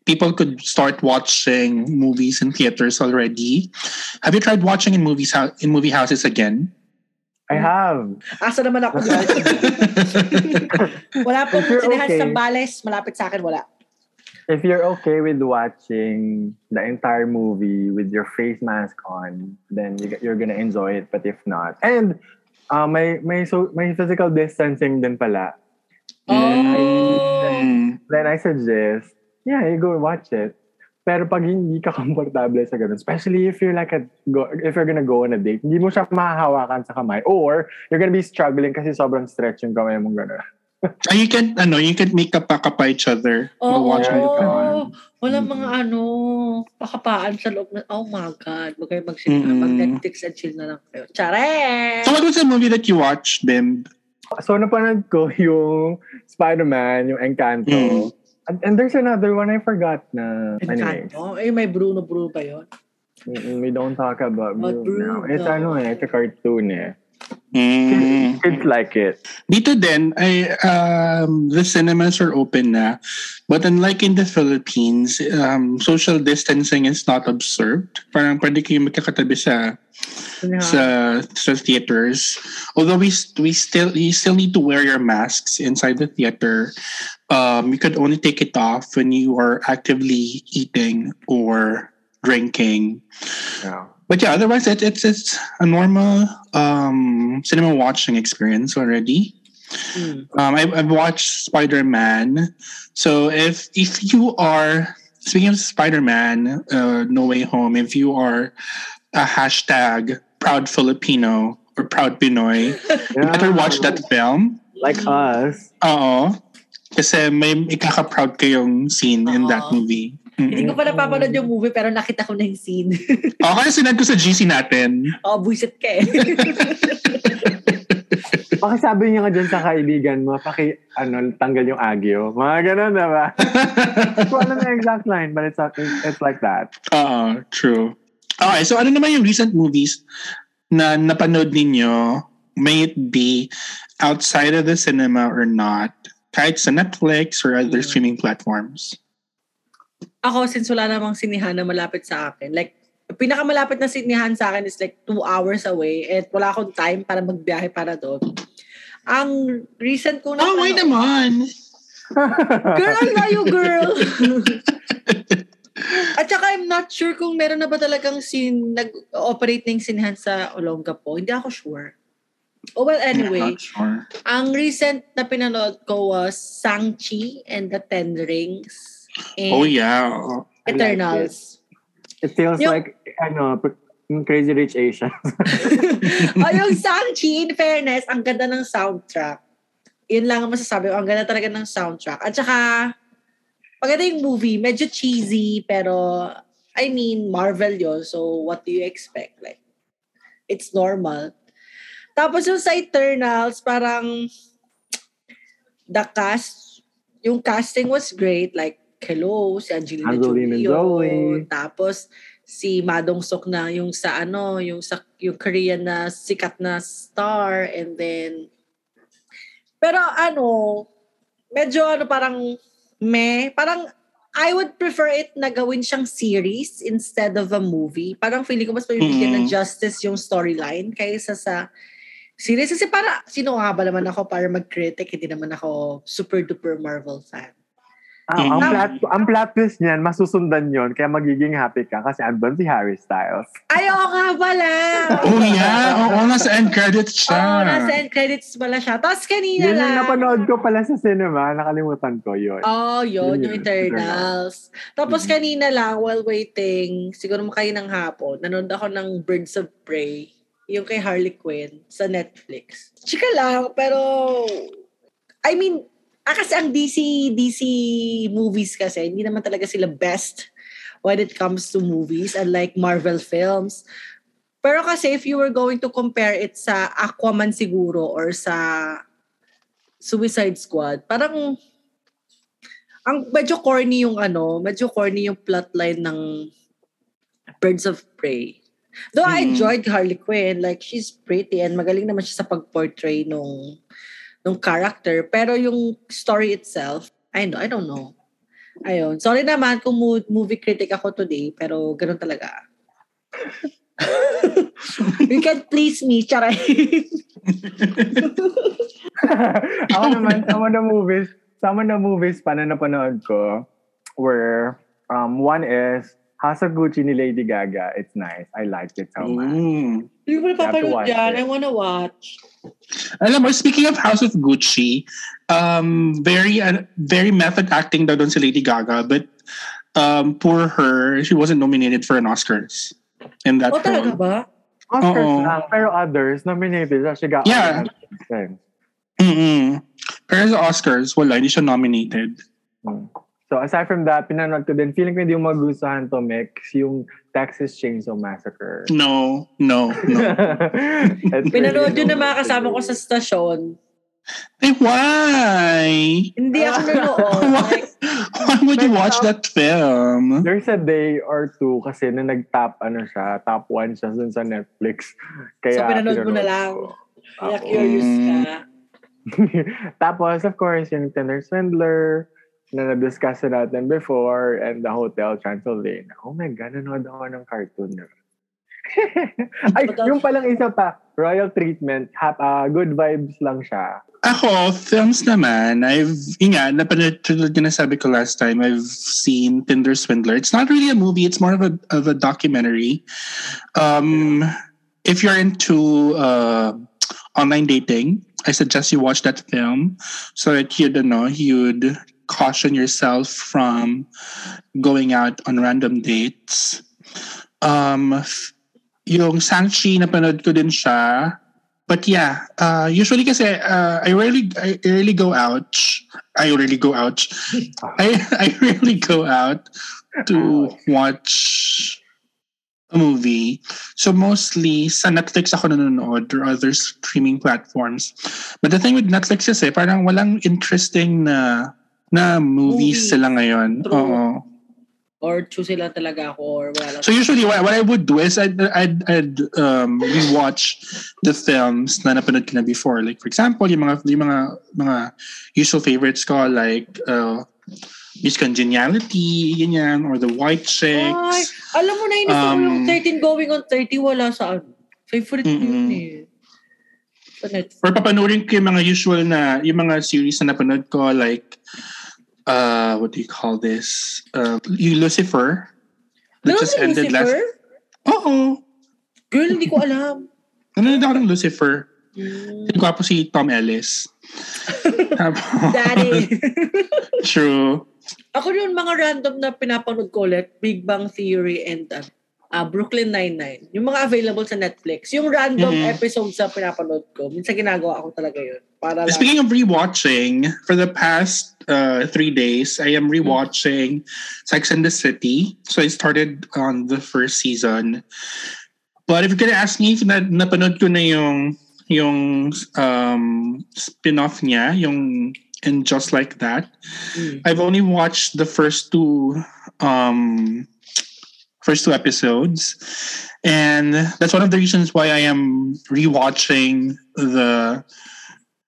people could start watching movies in theaters already. Have you tried watching in movies in movie houses again? I have. Asa naman ako dyan? wala pong If you're okay. sa Bales. Malapit sa akin, wala. If you're okay with watching the entire movie with your face mask on, then you, you're gonna enjoy it. But if not, and uh, may may so may physical distancing din pala. Oh! Mm. Then I suggest, yeah, you go watch it. Pero pag hindi ka komportable sa ganun, especially if you're like a, go, if you're gonna go on a date, hindi mo siya mahahawakan sa kamay. Or, you're gonna be struggling kasi sobrang stretch yung kamay mong gano'n. Ah, you can ano, you can make up pa each other while watching it. Oh, Walang Mm. mga ano, pakapaan sa loob na, oh my God, wag kayo magsinama. Mm-mm. Mag Netflix and chill na lang kayo. Charet! So what was the movie that you watched, Bim? So, napanood ko yung Spider-Man, yung Encanto. Mm. And, and there's another one I forgot na. Anyways, Encanto. Eh, may Bruno Bruno pa yun. we don't talk about About Bruno now. It's ano eh, it's a cartoon eh. Mm. Kids like it. Dito din, ay, um, the cinemas are open na. But unlike in the Philippines, um, social distancing is not observed. Parang pwede kayo magkakatabi sa sa sa theaters. Although we we still you still need to wear your masks inside the theater. Um, you could only take it off when you are actively eating or drinking. Yeah. But yeah, otherwise it, it's it's a normal um, cinema watching experience already. Mm. Um, I, I've watched Spider Man. So if if you are speaking of Spider Man, uh, No Way Home, if you are a hashtag proud Filipino or proud Pinoy, you better watch that film. Like us. Oo. Kasi may ikaka-proud kayong scene in that Oo. movie. Hindi ko pa napapanood yung movie pero nakita ko na yung scene. Oo, kaya sinad ko sa GC natin. oh, buisit ka eh. Pakisabi niya nga dyan sa kaibigan mo, paki, ano, tanggal yung agyo. Mga ganun, diba? Hindi ko alam yung exact line, but it's, it's like that. Oo, true. Okay, so ano naman yung recent movies na napanood ninyo, may it be outside of the cinema or not, kahit sa Netflix or other Mm. streaming platforms? Ako, since wala namang sinihan na malapit sa akin, like, pinakamalapit na sinihan sa akin is like two hours away at wala akong time para magbiyahe para doon. Ang recent ko na... Oh, why naman? Girl, I love you, girl! At saka I'm not sure kung meron na ba talagang sin nag-operate ng sinihan sa Olongapo. Hindi ako sure. Oh, well, anyway. Sure. Ang recent na pinanood ko was Sang-Chi and the Ten Rings. and Oh yeah. I like Eternals. It feels Yung- like, ano, Crazy Rich Asian. oh, yung Shang-Chi, in fairness, ang ganda ng soundtrack. Yun lang ang masasabi ko. Ang ganda talaga ng soundtrack. At saka, maganda yung movie. Medyo cheesy, pero, I mean, Marvel yun. So, what do you expect? Like, it's normal. Tapos yung sa Eternals, parang, the cast, yung casting was great. Like, hello, si Angelina, Angelina Jolie. Jolie. Tapos, si Madong Sok na yung sa ano, yung sa yung Korean na sikat na star and then pero ano, medyo ano parang me, parang I would prefer it na gawin siyang series instead of a movie. Parang feeling ko mas mabibigyan ng Mm. justice yung storyline kaysa sa series. Kasi para, sino nga ba naman ako para mag-critic? Hindi naman ako super duper Marvel fan. Ah, ang, Mm. plot, ang plot twist niyan, masusundan yon kaya magiging happy ka kasi andun si Harry Styles. Ay, oo nga pala! Oh yeah. Oo, nasa end credits siya. Oo, nasa end credits pala siya. Tapos kanina Yun yung lang. napanood ko pala sa cinema, nakalimutan ko yun. Oh, yun, Yun yung yun, Eternals. Tapos Mhm. kanina lang, while waiting, siguro makain ng hapon, nanood ako ng Birds of Prey, yung kay Harley Quinn sa Netflix. Chika lang, pero, I mean, ah, kasi ang DC, DC movies kasi, hindi naman talaga sila best when it comes to movies, unlike Marvel films. Pero kasi if you were going to compare it sa Aquaman siguro or sa Suicide Squad, parang ang medyo corny yung ano, medyo corny yung plotline ng Birds of Prey. Though I Mm. enjoyed Harley Quinn, like she's pretty and magaling naman siya sa pag-portray nung nung character, pero yung story itself, I know, I don't know. Ayun. Sorry naman kung mo- movie critic ako today, pero ganun talaga. you can please me, charay. Ako naman, some of the movies, some of the movies pa na napanood ko were, um, one is House of Gucci ni Lady Gaga. It's nice. I liked it so much. Mm. Hindi ko na You have to papanood watch yan. it. I wanna watch. Alam mo, speaking of House of Gucci, um, very uh, very method acting daw doon si Lady Gaga, but um, poor her, she wasn't nominated for an Oscars in that Oh, talaga role. ba? Oscars Oo. lang, pero others nominated. So she got Yeah. all the things. Mm-mm. Pero sa Oscars, wala, hindi siya nominated. Mm. So aside from that, pinanood ko din, feeling ko hindi yung magustuhan to mix yung Texas Chainsaw Massacre. No, no, no. Pinanood yun ng mga kasama ko sa stasyon. Eh, why? Hindi ako nanood. Why? Like, Why would you watch that film? There's a day or two kasi na nag-top ano siya, top one siya dun sa Netflix. Kaya So, pinanood mo na pinanood lang. ko. kaya curious ka. Tapos, of course, yung Tinder Swindler na na-discuss na natin before and the Hotel Transylvania. Oh my God, nanood ako ng cartoon na. Ay, But, uh, yung palang isa pa, Royal Treatment, hap, ah, good vibes lang siya. Ako, films naman, I've, yun nga, napanood tulad yung nasabi ko last time, I've seen Tinder Swindler. It's not really a movie, it's more of a, of a documentary. Um, if you're into uh, online dating, I suggest you watch that film so that you'd, know, you'd caution yourself from going out on random dates. Um, yung Shang-Chi, napanood ko din siya. But yeah, uh, usually kasi uh, I rarely I rarely go out. I rarely go out. I I rarely go out to watch a movie. So mostly sa Netflix ako nanonood or other streaming platforms. But the thing with Netflix is eh, parang walang interesting na na movies Movies. sila ngayon. True. Oo. Or choose sila talaga ako or wala. So usually what, what I would do is I'd, I'd, I'd um, rewatch the films na napanood ko na before. Like for example, yung mga, yung mga, mga usual favorites ko like uh, Miss Congeniality, ganyan, or The White Chicks. Ay, alam mo na yun, um, yung 13 going on 30, wala sa ano. Favorite ko yun Mm-mm. eh. Netflix. Or papanoorin ko yung mga usual na, yung mga series na napanood ko like, uh, what do you call this? Uh, yung Lucifer. That Meron just ended Lucifer? last... Oo. Girl, hindi ko alam. Nanonood ako ng Lucifer. Mm, Yung po si Tom Ellis. Tapos- Daddy. True. Ako yung mga random na pinapanood ko ulit, Big Bang Theory and uh, uh, Brooklyn Nine-Nine. Yung mga available sa Netflix. Yung random Mhm. episodes na pinapanood ko. Minsan ginagawa ko talaga yun. Para lang. Speaking of rewatching, for the past uh, three days, I am rewatching Sex and the City. So I started on the first season. But if you're gonna ask me if na, napanood ko na yung yung um, spin-off niya, yung And Just Like That, Mm. I've only watched the first two um first two episodes and that's one of the reasons why I am rewatching the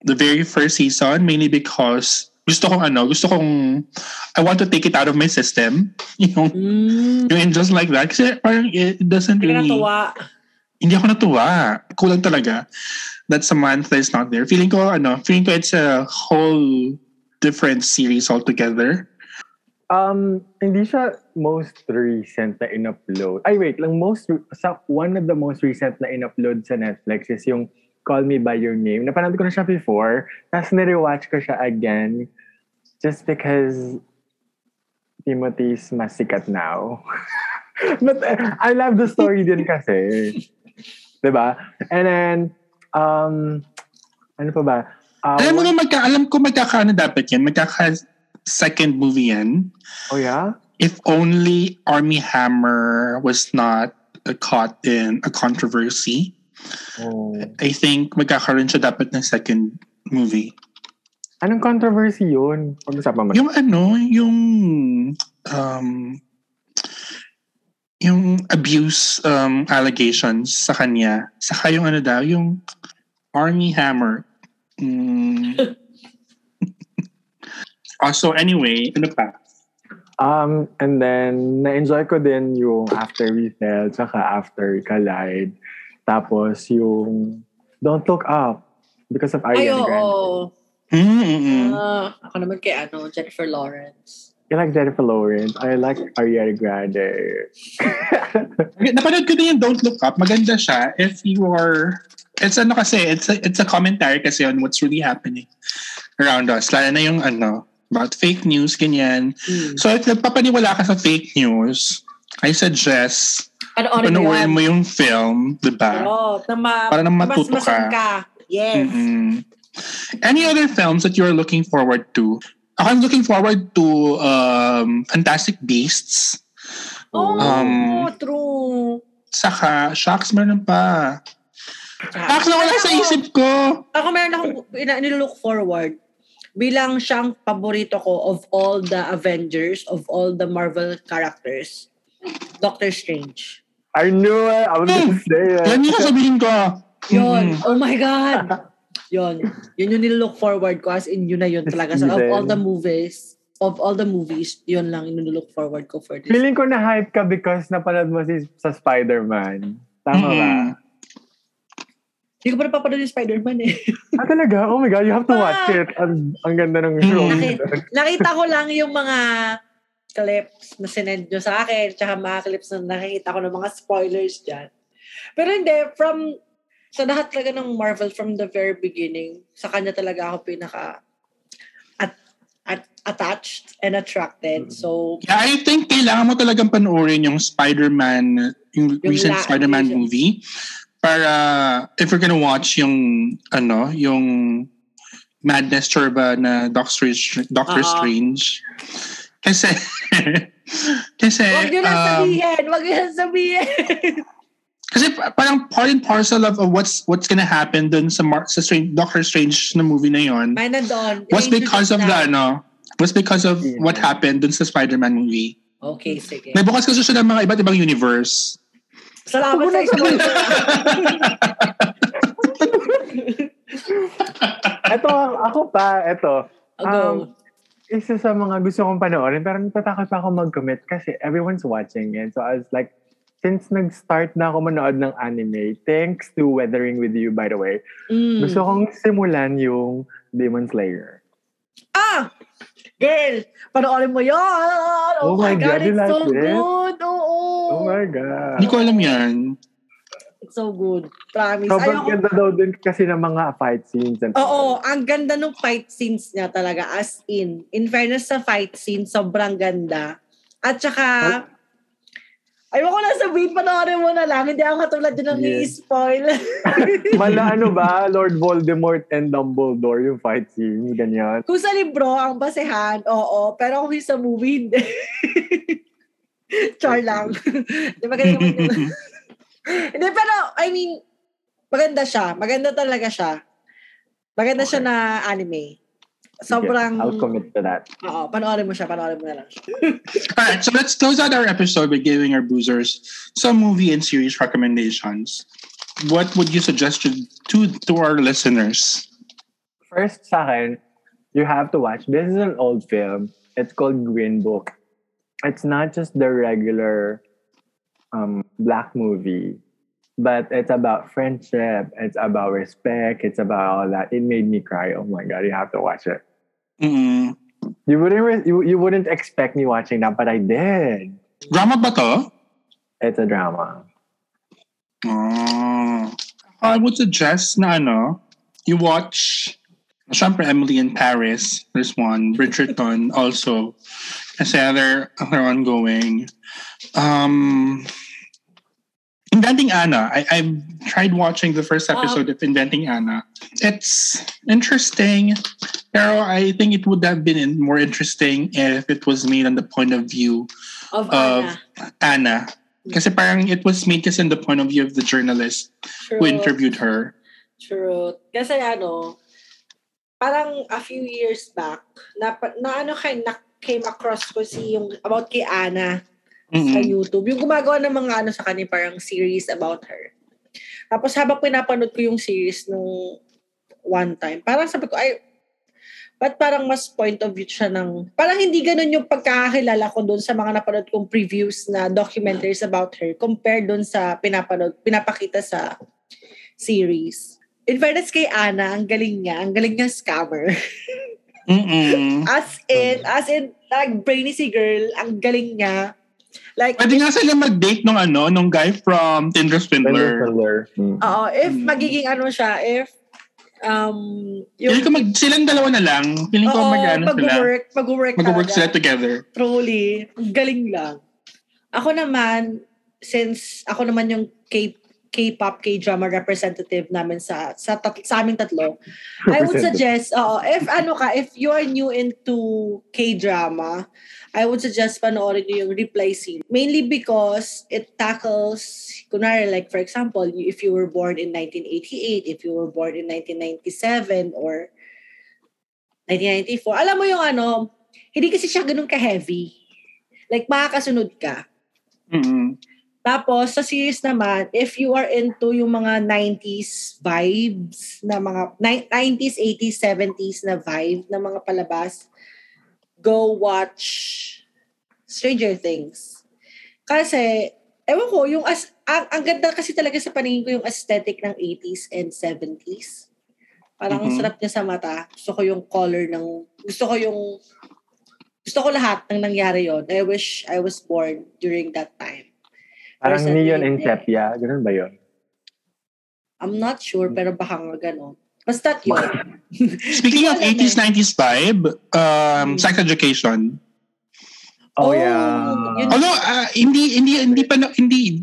the very first season mainly because gusto kong ano, gusto kong I want to take it out of my system. Yung, Mm. yung And Just Like That kasi parang it doesn't really natuwa. hindi ako natuwa. Kulang talaga that Samantha is not there. Feeling ko, ano, feeling ko it's a whole different series altogether. Um, hindi siya most recent na in-upload. Ay, wait lang. Most, sa, one of the most recent na in-upload sa Netflix is yung Call Me By Your Name. Napanood ko na siya before. Tapos nire-watch ko siya again just because Timothy's mas sikat now. But uh, I love the story din kasi. 'Di ba? And then, um, ano pa ba? Uh, alam mo na magka, alam ko magkakaano dapat yan. Magkaka second movie yan. oh yeah? If only Army Hammer was not uh, caught in a controversy. Oh. I think magkakaroon siya dapat ng second movie. Anong controversy yun? Pag-usapan mo. Yung ano, yung um, yung abuse um, allegations sa kanya. Saka yung ano daw, yung Army Hammer. Mm. oh, so anyway, ano pa? Um, and then, na-enjoy ko din yung After We Fell, tsaka After We Collide. Tapos yung Don't Look Up because of Ay, Ariana oo. Grande. Mm, mm, mm. Ah, ako naman kay ano, Jennifer Lawrence. I like Jennifer Lawrence. I like Ariana Grande. Napanood ko din yung Don't Look Up. Maganda siya if you are... It's ano kasi, it's a, it's a commentary kasi on what's really happening around us. Lalo na yung ano, about fake news, ganyan. Mm. So if nagpapaniwala ka sa fake news, I suggest Ano, ano panoorin mo yung film, di ba? Oo, na ma- Para nang matuto masmasan ka. Yes. Mm-mm. Any other films that you're looking forward to? I'm looking forward to um, Fantastic Beasts. Oh, Um, true. Saka, Sharks, meron pa. Sharks na wala sa isip ko. Ako meron akong ina- nilook forward bilang siyang paborito ko of all the Avengers, of all the Marvel characters. Doctor Strange. I knew it! I was gonna say it. Yan yung sasabihin ko. Yun. Mm-mm. Oh my God. Yun. Yun yung nilook forward ko as in yun na yun talaga. So, of all the movies, of all the movies, yun lang yung nilook forward ko for this. Feeling ko na-hype ka because napanood mo si, sa Spider-Man. Tama ba? Hindi ko pa napapanood yung Spider-Man eh. Ah, talaga? Oh my God, you have to watch Ah. it. Ang, ang ganda ng show. Naki- nakita ko lang yung mga clips na sinend nyo sa akin, tsaka mga clips na nakikita ko ng mga spoilers dyan. Pero hindi, from, sa lahat talaga ng Marvel from the very beginning, sa kanya talaga ako pinaka at, at, attached and attracted. So, Yeah, I think kailangan mo talagang panoorin yung Spider-Man, yung, Yung recent la- Spider-Man movie. Para, if you're gonna watch yung, ano, yung Madness Turba na Doctor, Doctor Oo. Strange. Kasi, kasi, wag nyo na um, sabihin! Wag nyo na sabihin! kasi pa- parang part and parcel of, of what's what's gonna happen dun sa, Mar- sa Strange, Doctor Strange na movie na yon nandun. was because of the, ano, was because of Yeah. what happened dun sa Spider-Man movie. Okay, sige. May bukas kasi siya ng mga iba't ibang universe. Salamat sa spoiler. Ito, ako pa, ito. Um, isa sa mga gusto kong panoorin, pero natatakot pa ako mag-commit kasi everyone's watching it. So I was like, since nag-start na ako manood ng anime, thanks to Weathering With You, by the way, Mm. gusto kong simulan yung Demon Slayer. Ah! Girl, panoorin mo yun! Oh, Oh my God, God, it's so it? good! Oo! Oh my God. Hindi ko alam yan. It's so good. Promise. Sobrang Ayoko- ganda daw din kasi ng mga fight scenes. And Oo, ang ganda ng fight scenes niya talaga. As in, in fairness sa fight scenes, sobrang ganda. At saka, ayoko na sabihin, panoorin mo na lang. Hindi ako katulad din ng Yes. i-spoil. Mala ano ba, Lord Voldemort and Dumbledore, yung fight scenes, ganyan. kung sa libro, ang basehan, oo. Pero kung sa movie, hindi. Char lang. Di ba ganyan naman yun? Hindi, pero, I mean, maganda siya. Maganda talaga siya. Maganda siya na anime. Sobrang, Sige, I'll commit to that. oo, panoorin mo siya, panoorin mo na lang. All right, so let's close out our episode by giving our boozers some movie and series recommendations. What would you suggest to to, to our listeners? First sa akin, you have to watch. This is an old film. It's called Green Book. It's not just the regular um, black movie, but it's about friendship. It's about respect. It's about all that. It made me cry. Oh my god, you have to watch it. Mm. You wouldn't re- you, you wouldn't expect me watching that, but I did. Drama ba to? It's a drama. Oh. I would suggest na ano, you watch, syempre Emily in Paris. There's one. Bridgerton also. Kasi they're, they're ongoing. Um, Inventing Anna. I, I've tried watching the first episode of Inventing Anna. It's interesting, pero I think it would have been more interesting if it was made on the point of view Of, of Anna. Anna. Kasi parang it was made just in the point of view of the journalist True. who interviewed her. True. Kasi ano, parang a few years back, na, na ano kay, na came across ko si yung about kay Anna sa Mm-mm. YouTube. Yung gumagawa ng mga ano sa kanya, parang series about her. Tapos habang pinapanood ko yung series nung one time, parang sabi ko, ay, ba't parang mas point of view siya ng, parang hindi ganun yung pagkakakilala ko doon sa mga napanood kong previews na documentaries about her compared doon sa pinapanood, pinapakita sa series. In fairness kay Anna, ang galing niya, ang galing niya scammer. Mm-mm. As in, as in, like, brainy si girl, ang galing niya. Like, Pwede nga sila mag-date nung ano, nung guy from Tinder Swindler. Swindler. Mm. Oo, if Mm. magiging ano siya, if um yung Feeling ko mag, silang dalawa na lang. Feeling ko Oo, mag-ano sila. mag-work, mag-work, Mag-work sila together. Truly, ang galing lang. Ako naman, since ako naman yung K K-pop, K-drama representative namin sa sa, tat, sa aming tatlo. I would suggest, oo, if ano ka, if you are new into K-drama, I would suggest panoorin niyo yung Reply Scene. Mainly because it tackles, kunwari like for example, if you were born in 1988, if you were born in 1997 or 1994, alam mo yung ano, hindi kasi siya ganun ka-heavy. Like, makakasunod ka. Mm-mm. Tapos, sa series naman, if you are into yung mga 90s vibes, na mga ni- 90s, 80s, 70s na vibe na mga palabas, go watch Stranger Things. Kasi, ewan ko, yung as, ang, ang ganda kasi talaga sa paningin ko yung aesthetic ng 80s and 70s. Parang ang Mhm. sarap niya sa mata. Gusto ko yung color ng, gusto ko yung, gusto ko lahat ng nangyari yon. I wish I was born during that time. Parang Personally, neon and hindi. sepia. Ganun ba yun? I'm not sure, pero baka nga ganon. Basta yun. Speaking of 80s, 90s vibe, um, sex education. Oh, Oh, yeah. yun- Although, ah, hindi, hindi, hindi pa, na- hindi,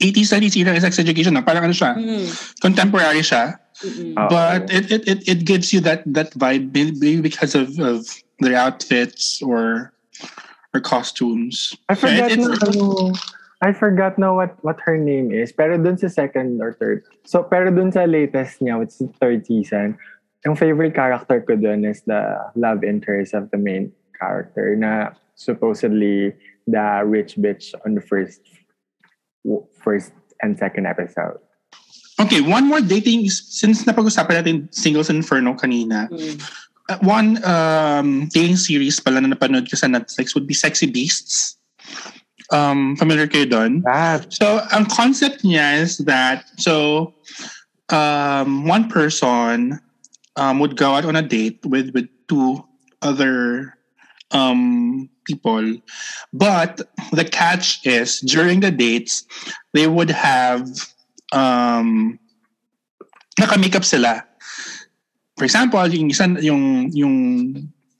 80s, 90s era sex education na. Parang ano siya, Mm, contemporary siya. mm-mm. Oh. But it, it, it, it gives you that, that vibe maybe because of, of their outfits or or costumes. I forgot It- na ano, I forgot now what what her name is. Pero dun sa second or third. So, pero dun sa latest niya, which is third season, yung favorite character ko dun is the love interest of the main character na supposedly the rich bitch on the first first and second episode. Okay, one more dating, since napag-usapan natin Singles Inferno kanina, Mm. uh, one um, dating series pala na napanood ko sa Netflix would be Sexy Beasts. Um, familiar kayo doon? So, ang concept niya is that, so, um, one person um, would go out on a date with, with two other um, people. But the catch is, during the dates, they would have um, naka-makeup sila. For example, yung yung, yung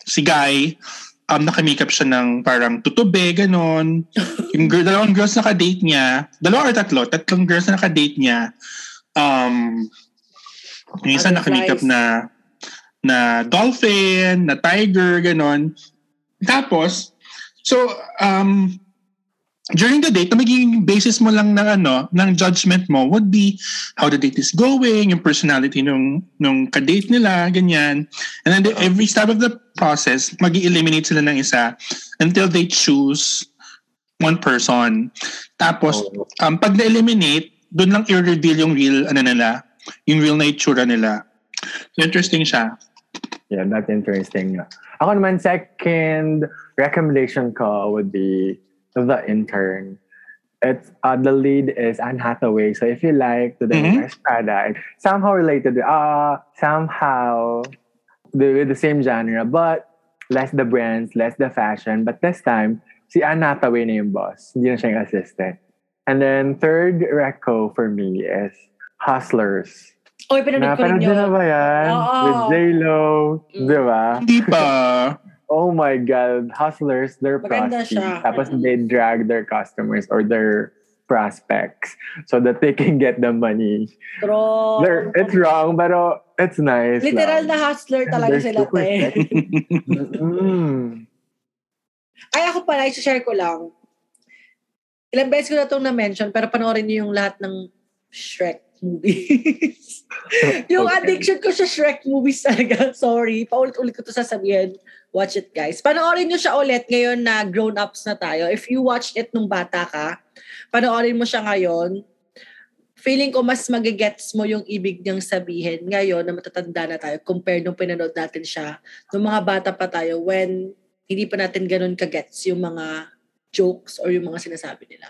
si Guy, um, naka-makeup siya ng parang tutube, ganon. yung girl, dalawang girls naka-date niya, dalawa or tatlo, tatlong girls na naka-date niya, um, yung isa naka-makeup na na dolphin, na tiger, ganon. Tapos, so, um, during the date, magiging basis mo lang ng ano, ng judgment mo would be how the date is going, yung personality nung nung ka-date nila, ganyan. And then the, every step of the process, magi eliminate sila ng isa until they choose one person. Tapos, um, pag na-eliminate, doon lang i-reveal yung real, ano nila, yung real na itsura nila. So, interesting siya. Yeah, that's interesting. Ako naman, second recommendation ko would be The Intern. It's uh, the lead is Anne Hathaway. So if you like the Mhm. Wears Prada, it's somehow related, uh, somehow the, the same genre, but less the brands, less the fashion. But this time, si Anne Hathaway na yung boss. Hindi na siya yung assistant. And then third reco for me is Hustlers. Oy, pinanood ko rin Napanood nyo na yun. ba yan? Oo. With J-Lo, Mm. di ba? Hindi pa. Oh my God. Hustlers, they're Maganda siya. Tapos they drag their customers or their prospects so that they can get the money. Pero, They're, it's wrong, pero it's nice. literal lang. na hustler talaga They're sila. Mm. Ay, ako pala, i-share ko lang. Ilang beses ko na itong na-mention, pero panoorin niyo yung lahat ng Shrek movies. yung Okay. addiction ko sa Shrek movies talaga. Sorry. Paulit-ulit ko to sasabihin. Watch it, guys. Panoorin niyo siya ulit ngayon na grown-ups na tayo. If you watched it nung bata ka, panoorin mo siya ngayon. Feeling ko mas magigets mo yung ibig niyang sabihin ngayon na matatanda na tayo compared nung pinanood natin siya nung mga bata pa tayo when hindi pa natin ganun kagets yung mga jokes or yung mga sinasabi nila.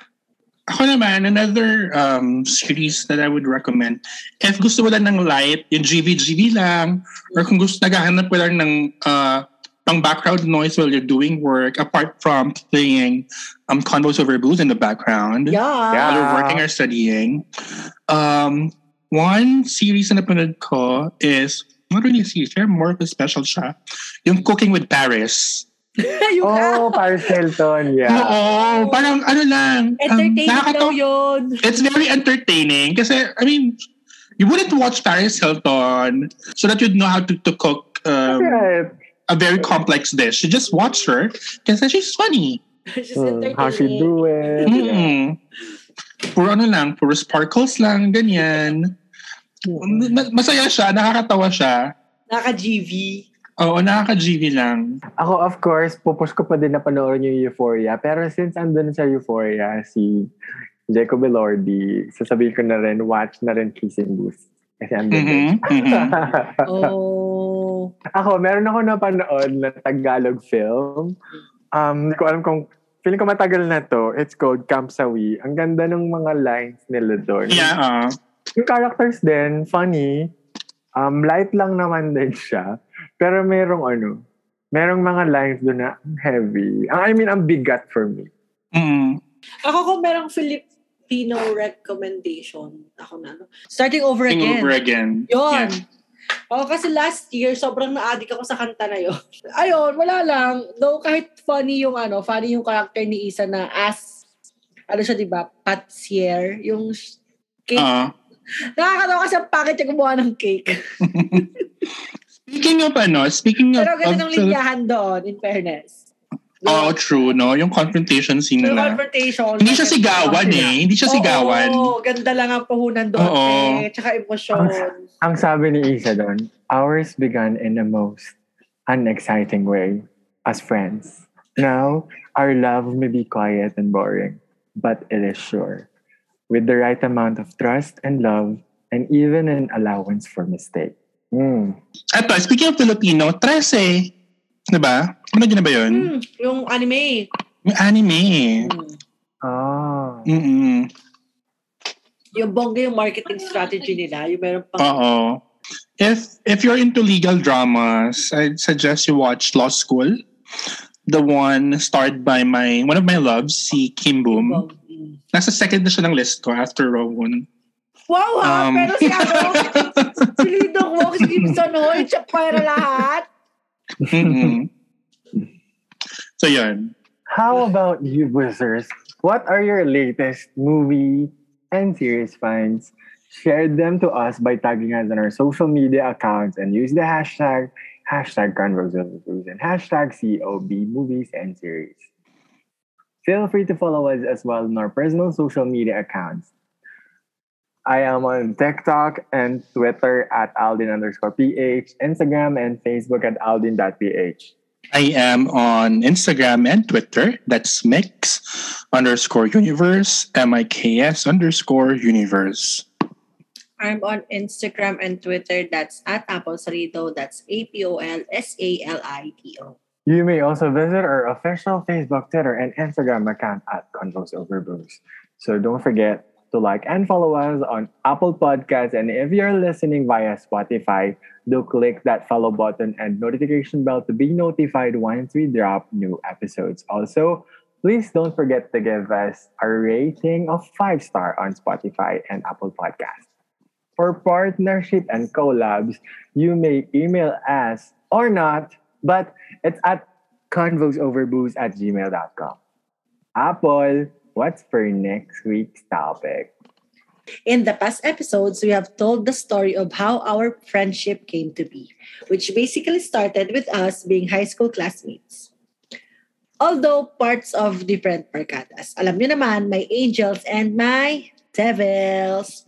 Ako naman, another um, series that I would recommend. If gusto mo lang ng light, yung GV-GV lang, or kung gusto naghahanap mo lang ng uh, pang background noise while you're doing work, apart from playing um, Convos Over Booze in the background, Yeah. Yeah. while you're working or studying. Um, one series na napanood ko is, not really a series, pero more of a special siya. Yung Cooking with Paris. yung Oh, Paris Hilton, yeah. Oo, parang ano lang. um, entertaining daw nakakatawa- yun. it's very entertaining kasi I mean you wouldn't watch Paris Hilton so that you'd know how to, to cook um, Right. a very complex dish. You just watch her kasi she's funny. Just Mm, entertaining. how she do it. yeah. Mm-mm. Puro ano lang, puro sparkles lang, ganyan. Ma- Masaya siya, nakakatawa siya. Naka-GV. Oo, nakaka-GV lang. Ako, of course, pupush ko pa din na panoorin yung Euphoria. Pero since andun sa Euphoria, si Jacob Elordi, sasabihin ko na rin, watch na rin Kissing Booth. Kasi andun din. Mhm, mhm. Oh. ako, meron ako napanood na Tagalog film. Um, hindi ko alam kung, feeling ko matagal na to. It's called Camp Sawi. Ang ganda ng mga lines nila doon. Yeah, uh, Yung characters din, funny. Um, light lang naman din siya. Pero merong ano, merong mga lines doon na heavy. I mean, ang bigat for me. mm, Ako kung merong Filipino recommendation, ako na, no? Starting over again. over again. Yun. Yeah. Oo, kasi last year, sobrang na-addict ako sa kanta na yun. Ayun, wala lang. Though kahit funny yung ano, funny yung character ni Isa na as, ano siya, di ba, patier, yung cake. Uh, Nakakatawa kasi ang pangit niya gumawa ng cake. speaking of ano, speaking of, Pero ganda of ng linyahan doon, in fairness. Oh, true, no? Yung confrontation scene Yung nila. confrontation. Hindi siya sigawan eh. Hindi siya sigawan. Oo, ganda lang ang puhunan doon. Oo. Eh. Tsaka emosyon. Ang sabi ni Isa doon, ours began in the most unexciting way as friends. Now, our love may be quiet and boring, but it is sure. With the right amount of trust and love, and even an allowance for mistake. Mm. Eto, speaking of Filipino, 13. Diba? Ano na ba yun? Hmm, yung anime. Yung anime. Hmm. Ah. Mm-mm. Yung bongga yung marketing strategy nila. Yung meron pang... Oo. If if you're into legal dramas, I'd suggest you watch Law School. The one starred by my one of my loves, si Kim Boom. Nasa second na siya ng list ko after Rowan. Wow ha, Um, pero si ano, si Lidong Wong, si Kim Son Ho, yung pera lahat. Mm-mm. so yun. How about you, Buzzers? What are your latest movie and series finds? Share them to us by tagging us on our social media accounts and use the hashtag hashtag Convos of the Blues and hashtag COB movies and series. Feel free to follow us as well on our personal social media accounts. I am on TikTok and Twitter at Aldin underscore PH, Instagram and Facebook at Aldin.ph. I am on Instagram and Twitter. That's mix underscore universe, M I K S underscore universe. I'm on Instagram and Twitter. That's at Apple Salito. That's A-P-O-L-S-A-L-I-T-O. You may also visit our official Facebook, Twitter, and Instagram account at Convos Over Booze. So don't forget to like and follow us on Apple Podcasts. And if you're listening via Spotify, do click that follow button and notification bell to be notified once we drop new episodes. Also, please don't forget to give us a rating of five star on Spotify and Apple Podcasts. For partnership and collabs, you may email us or not, but it's at convosoverbooze at gmail.com. Apple, what's for next week's topic? In the past episodes, we have told the story of how our friendship came to be, which basically started with us being high school classmates. Although parts of different barkadas. Alam nyo naman, my angels and my devils.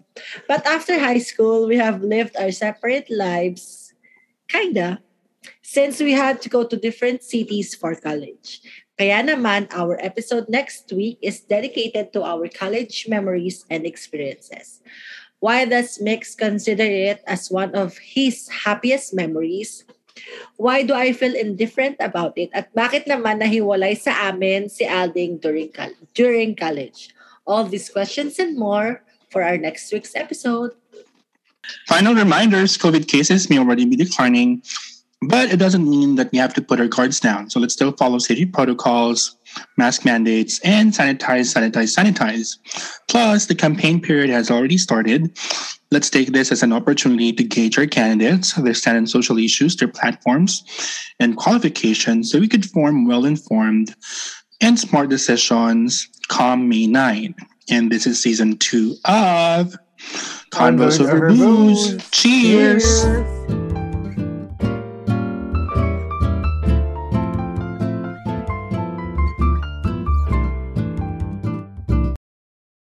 But after high school, we have lived our separate lives, kinda, since we had to go to different cities for college. Kaya naman, our episode next week is dedicated to our college memories and experiences. Why does Mix consider it as one of his happiest memories? Why do I feel indifferent about it? At bakit naman nahiwalay sa amin si Alding during, during college? All these questions and more for our next week's episode. Final reminders COVID cases may already be declining, but it doesn't mean that we have to put our guards down. So let's still follow safety protocols, mask mandates, and sanitize, sanitize, sanitize. Plus, the campaign period has already started. Let's take this as an opportunity to gauge our candidates, their stand on social issues, their platforms, and qualifications so we could form well informed and smart decisions come May 9. And this is season two of Convos Over Booze. Cheers. Cheers.